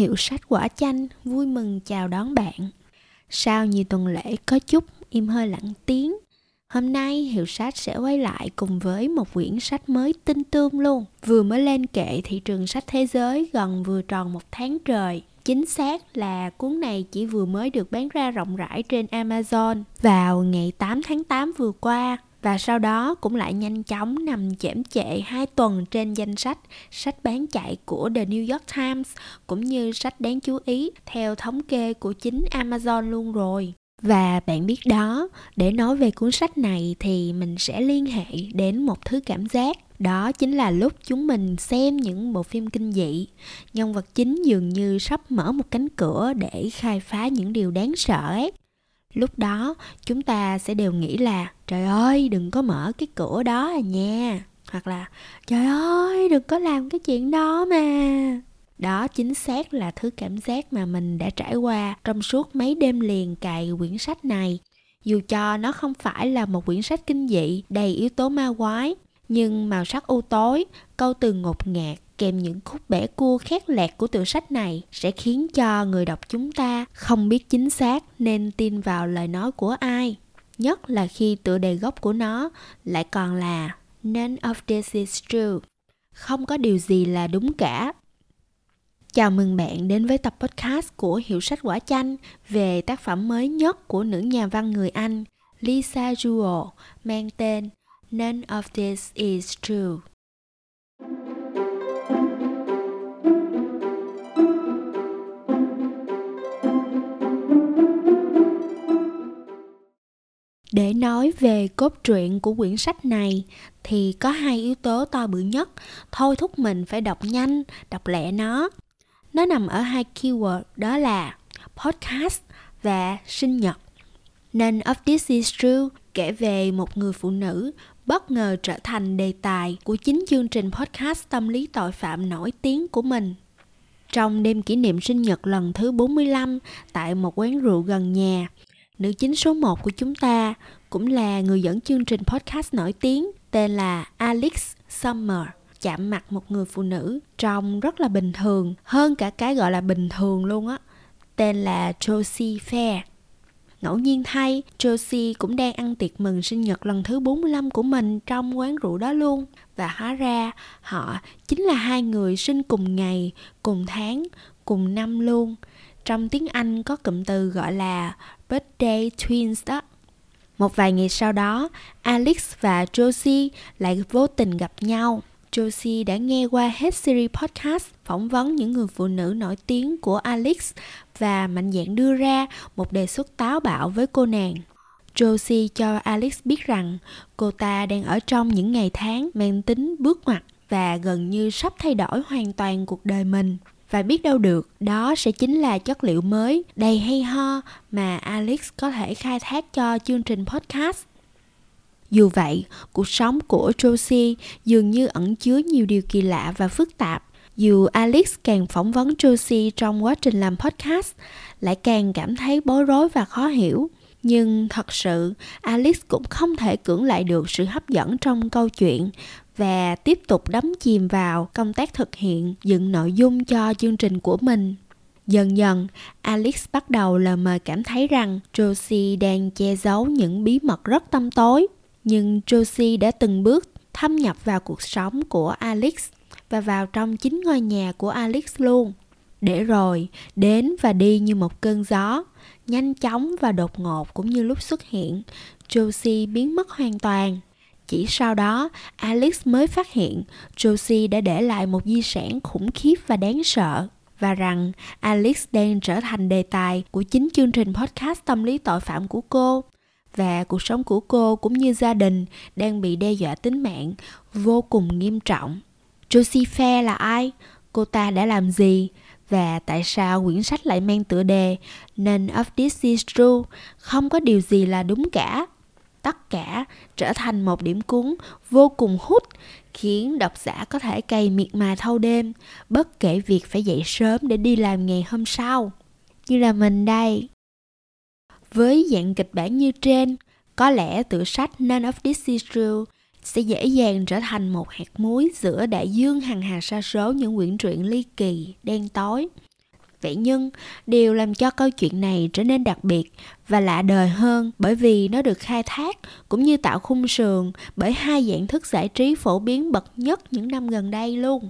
Hiệu sách quả chanh vui mừng chào đón bạn. Sau nhiều tuần lễ có chút im hơi lặng tiếng, hôm nay Hiệu sách sẽ quay lại cùng với một quyển sách mới tinh tươm luôn. Vừa mới lên kệ thị trường sách thế giới gần vừa tròn một tháng trời. Chính xác là cuốn này chỉ vừa mới được bán ra rộng rãi trên Amazon vào ngày 8 tháng 8 vừa qua và sau đó cũng lại nhanh chóng nằm chễm chệ hai tuần trên danh sách sách bán chạy của The New York Times cũng như sách đáng chú ý theo thống kê của chính Amazon luôn rồi. Và bạn biết đó, để nói về cuốn sách này thì mình sẽ liên hệ đến một thứ cảm giác. Đó chính là lúc chúng mình xem những bộ phim kinh dị. Nhân vật chính dường như sắp mở một cánh cửa để khai phá những điều đáng sợ ấy lúc đó, chúng ta sẽ đều nghĩ là, trời ơi, đừng có mở cái cửa đó à nha. Hoặc là, trời ơi, đừng có làm cái chuyện đó mà. Đó chính xác là thứ cảm giác mà mình đã trải qua trong suốt mấy đêm liền cài quyển sách này. Dù cho nó không phải là một quyển sách kinh dị, đầy yếu tố ma quái, nhưng màu sắc u tối, câu từ ngột ngạt kèm những khúc bẻ cua khét lẹt của tựa sách này sẽ khiến cho người đọc chúng ta không biết chính xác nên tin vào lời nói của ai. Nhất là khi tựa đề gốc của nó lại còn là none of this is true không có điều gì là đúng cả. Chào mừng bạn đến với tập podcast của Hiệu sách Quả Chanh về tác phẩm mới nhất của nữ nhà văn người Anh, Lisa Jewell, mang tên None of this is true. Nói về cốt truyện của quyển sách này thì có hai yếu tố to bự nhất thôi thúc mình phải đọc nhanh, đọc lẹ nó. Nó nằm ở hai keyword đó là podcast và sinh nhật. nên of this is true kể về một người phụ nữ bất ngờ trở thành đề tài của chính chương trình podcast tâm lý tội phạm nổi tiếng của mình. Trong đêm kỷ niệm sinh nhật lần thứ 45 tại một quán rượu gần nhà, nữ chính số 1 của chúng ta cũng là người dẫn chương trình podcast nổi tiếng tên là Alex Summer chạm mặt một người phụ nữ trông rất là bình thường hơn cả cái gọi là bình thường luôn á tên là Josie Fair Ngẫu nhiên thay, Josie cũng đang ăn tiệc mừng sinh nhật lần thứ 45 của mình trong quán rượu đó luôn. Và hóa ra họ chính là hai người sinh cùng ngày, cùng tháng, cùng năm luôn. Trong tiếng Anh có cụm từ gọi là birthday twins đó. Một vài ngày sau đó, Alex và Josie lại vô tình gặp nhau. Josie đã nghe qua hết series podcast phỏng vấn những người phụ nữ nổi tiếng của Alex và mạnh dạn đưa ra một đề xuất táo bạo với cô nàng. Josie cho Alex biết rằng cô ta đang ở trong những ngày tháng mang tính bước ngoặt và gần như sắp thay đổi hoàn toàn cuộc đời mình. Và biết đâu được, đó sẽ chính là chất liệu mới đầy hay ho mà Alex có thể khai thác cho chương trình podcast. Dù vậy, cuộc sống của Josie dường như ẩn chứa nhiều điều kỳ lạ và phức tạp dù Alex càng phỏng vấn Josie trong quá trình làm podcast, lại càng cảm thấy bối rối và khó hiểu. Nhưng thật sự, Alice cũng không thể cưỡng lại được sự hấp dẫn trong câu chuyện và tiếp tục đắm chìm vào công tác thực hiện dựng nội dung cho chương trình của mình. Dần dần, Alex bắt đầu lờ mờ cảm thấy rằng Josie đang che giấu những bí mật rất tâm tối. Nhưng Josie đã từng bước thâm nhập vào cuộc sống của Alex và vào trong chính ngôi nhà của Alex luôn. Để rồi đến và đi như một cơn gió, nhanh chóng và đột ngột cũng như lúc xuất hiện, Josie biến mất hoàn toàn. Chỉ sau đó, Alex mới phát hiện Josie đã để lại một di sản khủng khiếp và đáng sợ và rằng Alex đang trở thành đề tài của chính chương trình podcast tâm lý tội phạm của cô và cuộc sống của cô cũng như gia đình đang bị đe dọa tính mạng vô cùng nghiêm trọng. Josie Fair là ai? Cô ta đã làm gì? Và tại sao quyển sách lại mang tựa đề None of this is true, không có điều gì là đúng cả. Tất cả trở thành một điểm cuốn vô cùng hút, khiến độc giả có thể cày miệt mài thâu đêm, bất kể việc phải dậy sớm để đi làm ngày hôm sau. Như là mình đây. Với dạng kịch bản như trên, có lẽ tựa sách None of this is true sẽ dễ dàng trở thành một hạt muối giữa đại dương hằng hà sa số những quyển truyện ly kỳ, đen tối. Vậy nhưng, điều làm cho câu chuyện này trở nên đặc biệt và lạ đời hơn bởi vì nó được khai thác cũng như tạo khung sườn bởi hai dạng thức giải trí phổ biến bậc nhất những năm gần đây luôn.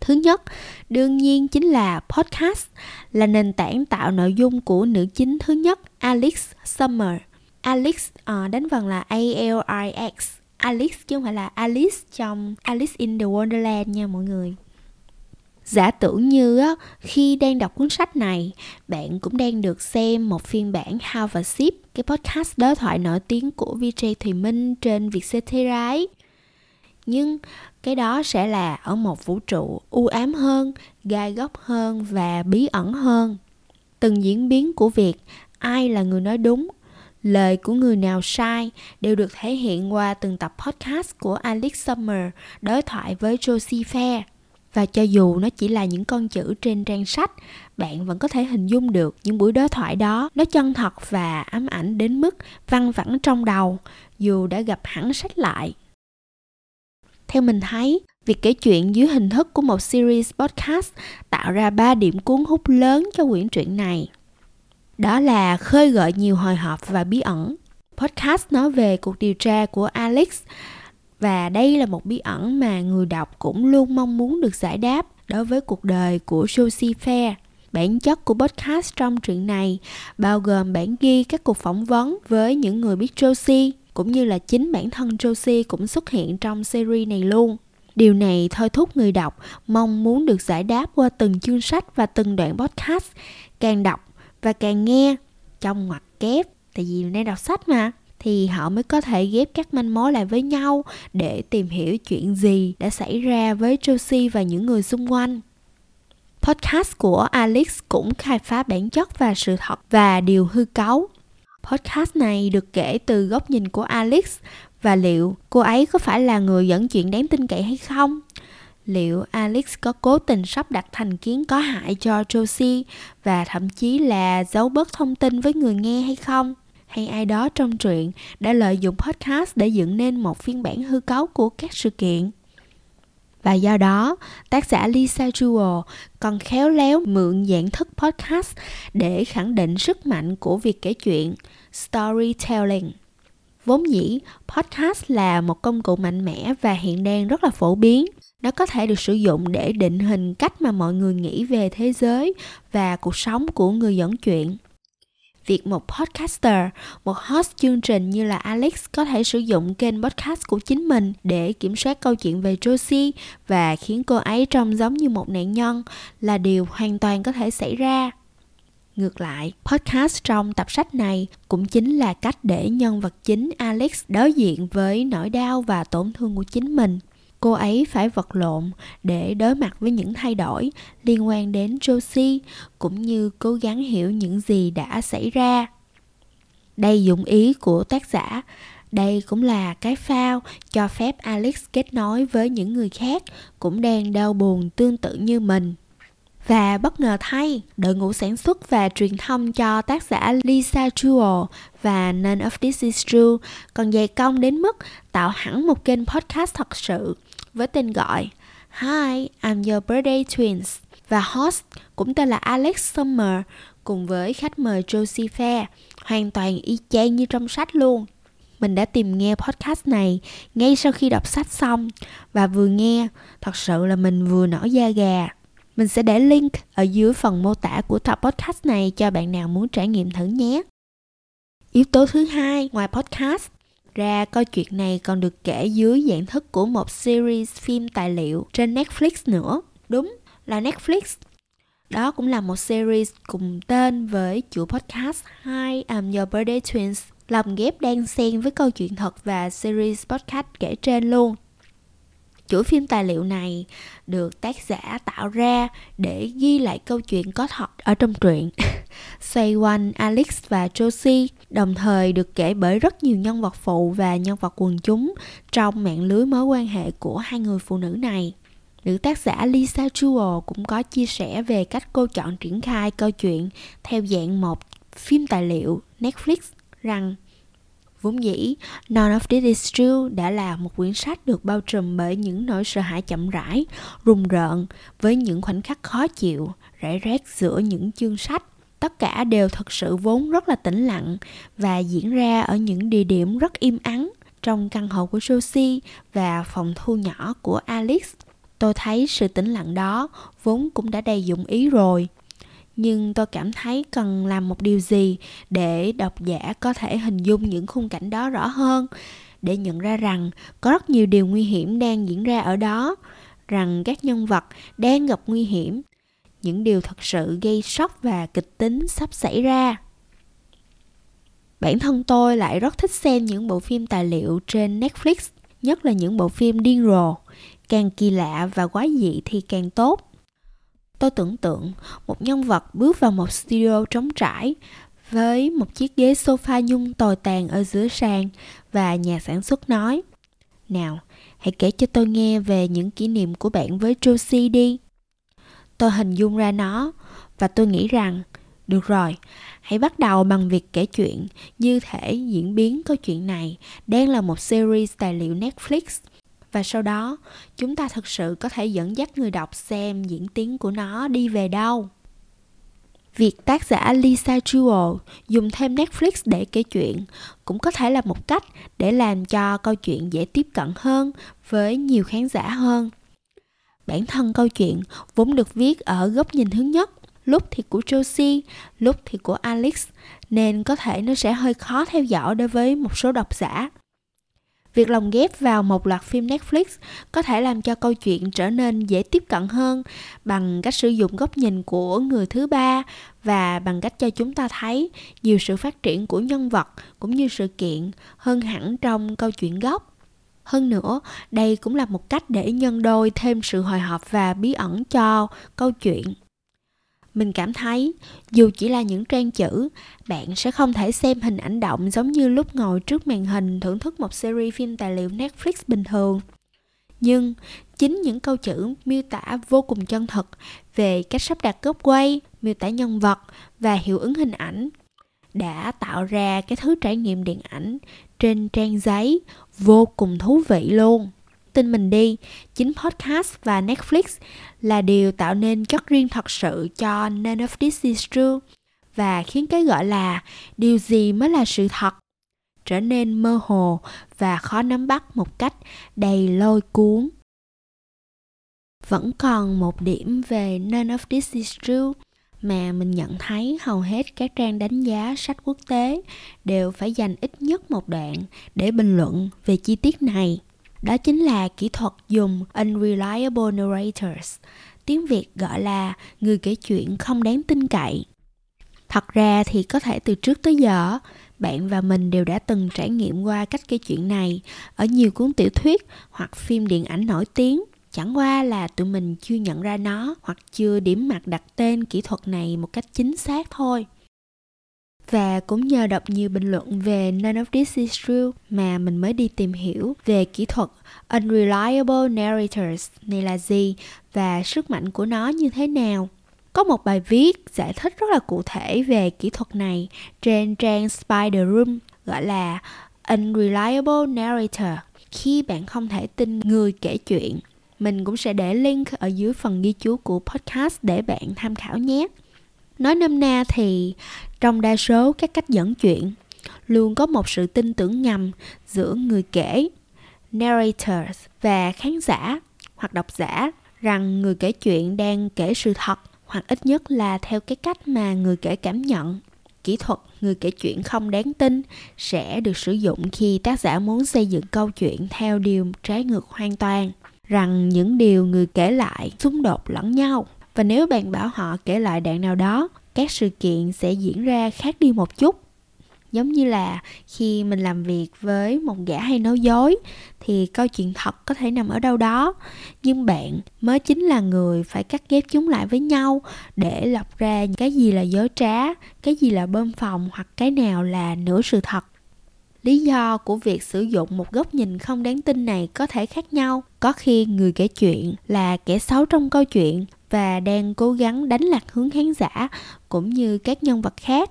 Thứ nhất, đương nhiên chính là podcast, là nền tảng tạo nội dung của nữ chính thứ nhất Alex Summer. Alex uh, đánh vần là A-L-I-X. Alice chứ không phải là Alice trong Alice in the Wonderland nha mọi người. Giả tưởng như á, khi đang đọc cuốn sách này bạn cũng đang được xem một phiên bản How và Sip cái podcast đối thoại nổi tiếng của VJ Thùy Minh trên Vietcetera ấy nhưng cái đó sẽ là ở một vũ trụ u ám hơn gai góc hơn và bí ẩn hơn. Từng diễn biến của việc ai là người nói đúng lời của người nào sai đều được thể hiện qua từng tập podcast của Alex Summer đối thoại với Josie Fair. Và cho dù nó chỉ là những con chữ trên trang sách, bạn vẫn có thể hình dung được những buổi đối thoại đó. Nó chân thật và ám ảnh đến mức văng vẳng trong đầu, dù đã gặp hẳn sách lại. Theo mình thấy, việc kể chuyện dưới hình thức của một series podcast tạo ra ba điểm cuốn hút lớn cho quyển truyện này đó là khơi gợi nhiều hồi hộp và bí ẩn podcast nói về cuộc điều tra của alex và đây là một bí ẩn mà người đọc cũng luôn mong muốn được giải đáp đối với cuộc đời của Josie Fair. Bản chất của podcast trong truyện này bao gồm bản ghi các cuộc phỏng vấn với những người biết Josie, cũng như là chính bản thân Josie cũng xuất hiện trong series này luôn. Điều này thôi thúc người đọc mong muốn được giải đáp qua từng chương sách và từng đoạn podcast. Càng đọc và càng nghe trong ngoặc kép, tại vì đang đọc sách mà thì họ mới có thể ghép các manh mối lại với nhau để tìm hiểu chuyện gì đã xảy ra với Josie và những người xung quanh. Podcast của Alex cũng khai phá bản chất và sự thật và điều hư cấu. Podcast này được kể từ góc nhìn của Alex và liệu cô ấy có phải là người dẫn chuyện đáng tin cậy hay không? Liệu Alex có cố tình sắp đặt thành kiến có hại cho Josie và thậm chí là giấu bớt thông tin với người nghe hay không? hay ai đó trong truyện đã lợi dụng podcast để dựng nên một phiên bản hư cấu của các sự kiện. Và do đó, tác giả Lisa Jewell còn khéo léo mượn dạng thức podcast để khẳng định sức mạnh của việc kể chuyện, storytelling. Vốn dĩ, podcast là một công cụ mạnh mẽ và hiện đang rất là phổ biến. Nó có thể được sử dụng để định hình cách mà mọi người nghĩ về thế giới và cuộc sống của người dẫn chuyện việc một podcaster, một host chương trình như là Alex có thể sử dụng kênh podcast của chính mình để kiểm soát câu chuyện về Josie và khiến cô ấy trông giống như một nạn nhân là điều hoàn toàn có thể xảy ra. Ngược lại, podcast trong tập sách này cũng chính là cách để nhân vật chính Alex đối diện với nỗi đau và tổn thương của chính mình cô ấy phải vật lộn để đối mặt với những thay đổi liên quan đến Josie cũng như cố gắng hiểu những gì đã xảy ra. Đây dụng ý của tác giả, đây cũng là cái phao cho phép Alex kết nối với những người khác cũng đang đau buồn tương tự như mình. Và bất ngờ thay, đội ngũ sản xuất và truyền thông cho tác giả Lisa Jewell và None of This Is True còn dày công đến mức tạo hẳn một kênh podcast thật sự với tên gọi Hi, I'm your birthday twins và host cũng tên là Alex Summer cùng với khách mời Josie Fair hoàn toàn y chang như trong sách luôn. Mình đã tìm nghe podcast này ngay sau khi đọc sách xong và vừa nghe thật sự là mình vừa nổi da gà. Mình sẽ để link ở dưới phần mô tả của tập podcast này cho bạn nào muốn trải nghiệm thử nhé. Yếu tố thứ hai ngoài podcast ra câu chuyện này còn được kể dưới dạng thức của một series phim tài liệu trên Netflix nữa. Đúng, là Netflix. Đó cũng là một series cùng tên với chủ podcast Hi, I'm Your Birthday Twins lồng ghép đan xen với câu chuyện thật và series podcast kể trên luôn. Chuỗi phim tài liệu này được tác giả tạo ra để ghi lại câu chuyện có thật ở trong truyện xoay quanh Alex và Josie, đồng thời được kể bởi rất nhiều nhân vật phụ và nhân vật quần chúng trong mạng lưới mối quan hệ của hai người phụ nữ này. Nữ tác giả Lisa Jewell cũng có chia sẻ về cách cô chọn triển khai câu chuyện theo dạng một phim tài liệu Netflix rằng Vốn dĩ, None of This Is True đã là một quyển sách được bao trùm bởi những nỗi sợ hãi chậm rãi, rùng rợn với những khoảnh khắc khó chịu, rải rác giữa những chương sách. Tất cả đều thật sự vốn rất là tĩnh lặng và diễn ra ở những địa điểm rất im ắng trong căn hộ của Josie và phòng thu nhỏ của Alex. Tôi thấy sự tĩnh lặng đó vốn cũng đã đầy dụng ý rồi, nhưng tôi cảm thấy cần làm một điều gì để độc giả có thể hình dung những khung cảnh đó rõ hơn, để nhận ra rằng có rất nhiều điều nguy hiểm đang diễn ra ở đó, rằng các nhân vật đang gặp nguy hiểm những điều thật sự gây sốc và kịch tính sắp xảy ra. Bản thân tôi lại rất thích xem những bộ phim tài liệu trên netflix, nhất là những bộ phim điên rồ. Càng kỳ lạ và quái dị thì càng tốt. Tôi tưởng tượng một nhân vật bước vào một studio trống trải với một chiếc ghế sofa nhung tồi tàn ở giữa sàn và nhà sản xuất nói, nào, hãy kể cho tôi nghe về những kỷ niệm của bạn với Josie đi tôi hình dung ra nó. Và tôi nghĩ rằng, được rồi, hãy bắt đầu bằng việc kể chuyện như thể diễn biến câu chuyện này đang là một series tài liệu netflix. Và sau đó, chúng ta thực sự có thể dẫn dắt người đọc xem diễn tiến của nó đi về đâu. Việc tác giả Lisa Jewell dùng thêm Netflix để kể chuyện cũng có thể là một cách để làm cho câu chuyện dễ tiếp cận hơn với nhiều khán giả hơn. Bản thân câu chuyện vốn được viết ở góc nhìn thứ nhất, lúc thì của Josie, lúc thì của Alex, nên có thể nó sẽ hơi khó theo dõi đối với một số độc giả. Việc lồng ghép vào một loạt phim Netflix có thể làm cho câu chuyện trở nên dễ tiếp cận hơn bằng cách sử dụng góc nhìn của người thứ ba và bằng cách cho chúng ta thấy nhiều sự phát triển của nhân vật cũng như sự kiện hơn hẳn trong câu chuyện gốc. Hơn nữa, đây cũng là một cách để nhân đôi thêm sự hồi hộp và bí ẩn cho câu chuyện. Mình cảm thấy dù chỉ là những trang chữ bạn sẽ không thể xem hình ảnh động giống như lúc ngồi trước màn hình thưởng thức một series phim tài liệu netflix bình thường. Nhưng chính những câu chữ miêu tả vô cùng chân thực về cách sắp đặt góc quay miêu tả nhân vật và hiệu ứng hình ảnh đã tạo ra cái thứ trải nghiệm điện ảnh trên trang giấy vô cùng thú vị luôn tin mình đi, chính podcast và Netflix là điều tạo nên chất riêng thật sự cho None of This Is True và khiến cái gọi là điều gì mới là sự thật trở nên mơ hồ và khó nắm bắt một cách đầy lôi cuốn. Vẫn còn một điểm về None of This Is True mà mình nhận thấy hầu hết các trang đánh giá sách quốc tế đều phải dành ít nhất một đoạn để bình luận về chi tiết này. Đó chính là kỹ thuật dùng unreliable narrators, tiếng việt gọi là người kể chuyện không đáng tin cậy. Thật ra thì có thể từ trước tới giờ, bạn và mình đều đã từng trải nghiệm qua cách kể chuyện này ở nhiều cuốn tiểu thuyết hoặc phim điện ảnh nổi tiếng chẳng qua là tụi mình chưa nhận ra nó hoặc chưa điểm mặt đặt tên kỹ thuật này một cách chính xác thôi và cũng nhờ đọc nhiều bình luận về None of This Is True mà mình mới đi tìm hiểu về kỹ thuật Unreliable Narrators này là gì và sức mạnh của nó như thế nào. Có một bài viết giải thích rất là cụ thể về kỹ thuật này trên trang Spider Room gọi là Unreliable Narrator, khi bạn không thể tin người kể chuyện. Mình cũng sẽ để link ở dưới phần ghi chú của podcast để bạn tham khảo nhé. Nói nôm na thì trong đa số các cách dẫn chuyện, luôn có một sự tin tưởng ngầm giữa người kể, narrators và khán giả, hoặc độc giả, rằng người kể chuyện đang kể sự thật, hoặc ít nhất là theo cái cách mà người kể cảm nhận kỹ thuật người kể chuyện không đáng tin sẽ được sử dụng khi tác giả muốn xây dựng câu chuyện theo điều trái ngược hoàn toàn rằng những điều người kể lại xung đột lẫn nhau. Và nếu bạn bảo họ kể lại đoạn nào đó, các sự kiện sẽ diễn ra khác đi một chút. Giống như là khi mình làm việc với một gã hay nói dối, thì câu chuyện thật có thể nằm ở đâu đó. Nhưng bạn mới chính là người phải cắt ghép chúng lại với nhau để lọc ra cái gì là dối trá, cái gì là bơm phòng hoặc cái nào là nửa sự thật lý do của việc sử dụng một góc nhìn không đáng tin này có thể khác nhau. Có khi người kể chuyện là kẻ xấu trong câu chuyện và đang cố gắng đánh lạc hướng khán giả cũng như các nhân vật khác.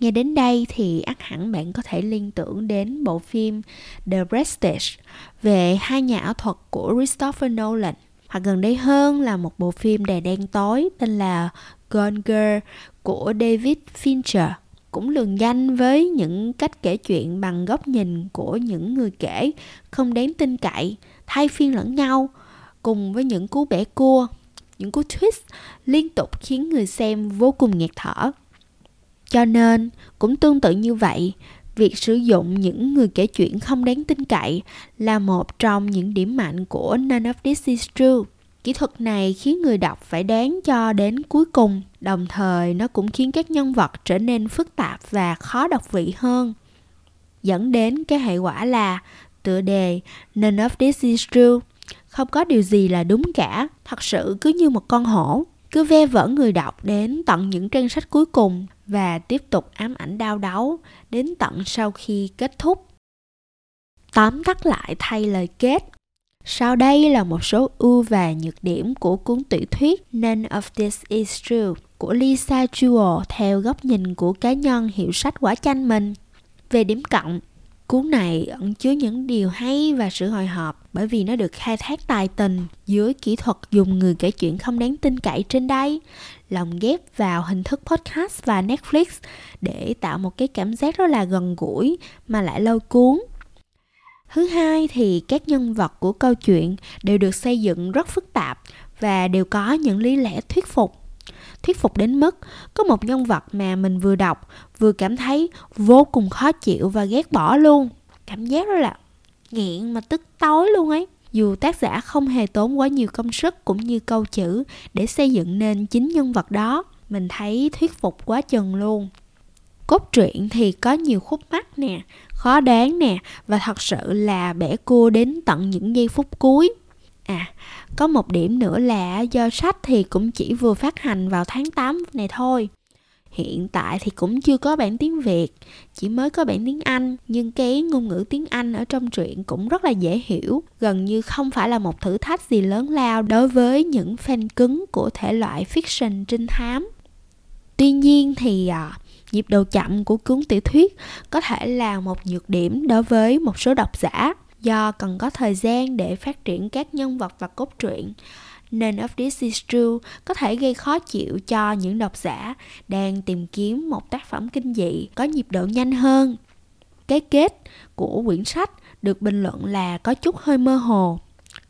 Nghe đến đây thì ắt hẳn bạn có thể liên tưởng đến bộ phim The Prestige về hai nhà ảo thuật của Christopher Nolan. Hoặc gần đây hơn là một bộ phim đầy đen tối tên là Gone Girl của David Fincher cũng lường danh với những cách kể chuyện bằng góc nhìn của những người kể, không đáng tin cậy, thay phiên lẫn nhau, cùng với những cú bẻ cua, những cú twist liên tục khiến người xem vô cùng nghẹt thở cho nên, cũng tương tự như vậy, việc sử dụng những người kể chuyện không đáng tin cậy là một trong những điểm mạnh của None of This is True. Kỹ thuật này khiến người đọc phải đoán cho đến cuối cùng, đồng thời nó cũng khiến các nhân vật trở nên phức tạp và khó đọc vị hơn. Dẫn đến cái hệ quả là tựa đề None of This is True không có điều gì là đúng cả, thật sự cứ như một con hổ, cứ ve vỡ người đọc đến tận những trang sách cuối cùng và tiếp tục ám ảnh đau đớn đến tận sau khi kết thúc. Tóm tắt lại thay lời kết. Sau đây là một số ưu và nhược điểm của cuốn tiểu thuyết None of This is True của Lisa Jewell theo góc nhìn của cá nhân hiệu sách quả chanh mình. Về điểm cộng, Cuốn này ẩn chứa những điều hay và sự hồi hộp bởi vì nó được khai thác tài tình dưới kỹ thuật dùng người kể chuyện không đáng tin cậy trên đây, lồng ghép vào hình thức podcast và Netflix để tạo một cái cảm giác rất là gần gũi mà lại lôi cuốn. Thứ hai thì các nhân vật của câu chuyện đều được xây dựng rất phức tạp và đều có những lý lẽ thuyết phục. Thuyết phục đến mức có một nhân vật mà mình vừa đọc vừa cảm thấy vô cùng khó chịu và ghét bỏ luôn. Cảm giác đó là nghiện mà tức tối luôn ấy. Dù tác giả không hề tốn quá nhiều công sức cũng như câu chữ để xây dựng nên chính nhân vật đó, mình thấy thuyết phục quá chừng luôn cốt truyện thì có nhiều khúc mắc nè khó đoán nè và thật sự là bẻ cua đến tận những giây phút cuối À, có một điểm nữa là do sách thì cũng chỉ vừa phát hành vào tháng 8 này thôi. Hiện tại thì cũng chưa có bản tiếng Việt, chỉ mới có bản tiếng Anh, nhưng cái ngôn ngữ tiếng Anh ở trong truyện cũng rất là dễ hiểu, gần như không phải là một thử thách gì lớn lao đối với những fan cứng của thể loại fiction trinh thám. Tuy nhiên thì à, nhịp đầu chậm của cuốn tiểu thuyết có thể là một nhược điểm đối với một số độc giả do cần có thời gian để phát triển các nhân vật và cốt truyện. Nên of this is true có thể gây khó chịu cho những độc giả đang tìm kiếm một tác phẩm kinh dị có nhịp độ nhanh hơn. Cái kết của quyển sách được bình luận là có chút hơi mơ hồ,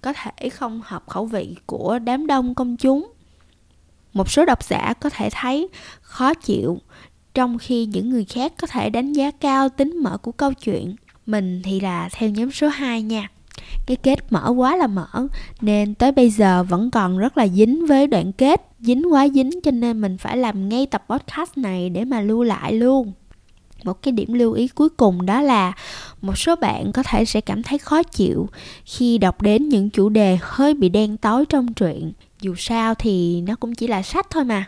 có thể không hợp khẩu vị của đám đông công chúng. Một số độc giả có thể thấy khó chịu trong khi những người khác có thể đánh giá cao tính mở của câu chuyện. Mình thì là theo nhóm số 2 nha. Cái kết mở quá là mở, nên tới bây giờ vẫn còn rất là dính với đoạn kết. Dính quá dính cho nên mình phải làm ngay tập podcast này để mà lưu lại luôn. Một cái điểm lưu ý cuối cùng đó là một số bạn có thể sẽ cảm thấy khó chịu khi đọc đến những chủ đề hơi bị đen tối trong truyện. Dù sao thì nó cũng chỉ là sách thôi mà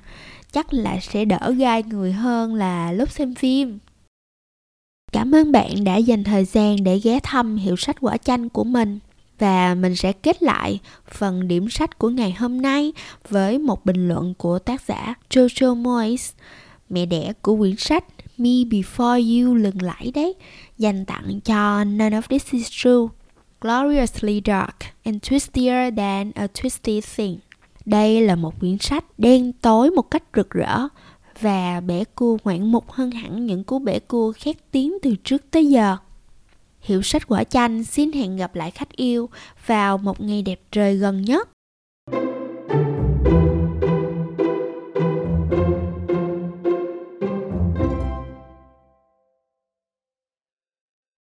chắc là sẽ đỡ gai người hơn là lúc xem phim Cảm ơn bạn đã dành thời gian để ghé thăm hiệu sách quả chanh của mình và mình sẽ kết lại phần điểm sách của ngày hôm nay với một bình luận của tác giả Jojo Moyes, mẹ đẻ của quyển sách Me Before You lừng lẫy đấy, dành tặng cho None of This Is True. Gloriously Dark and Twistier Than a Twisted Thing. Đây là một quyển sách đen tối một cách rực rỡ và bể cua ngoạn mục hơn hẳn những cú bể cua khét tiếng từ trước tới giờ. Hiệu sách quả chanh xin hẹn gặp lại khách yêu vào một ngày đẹp trời gần nhất.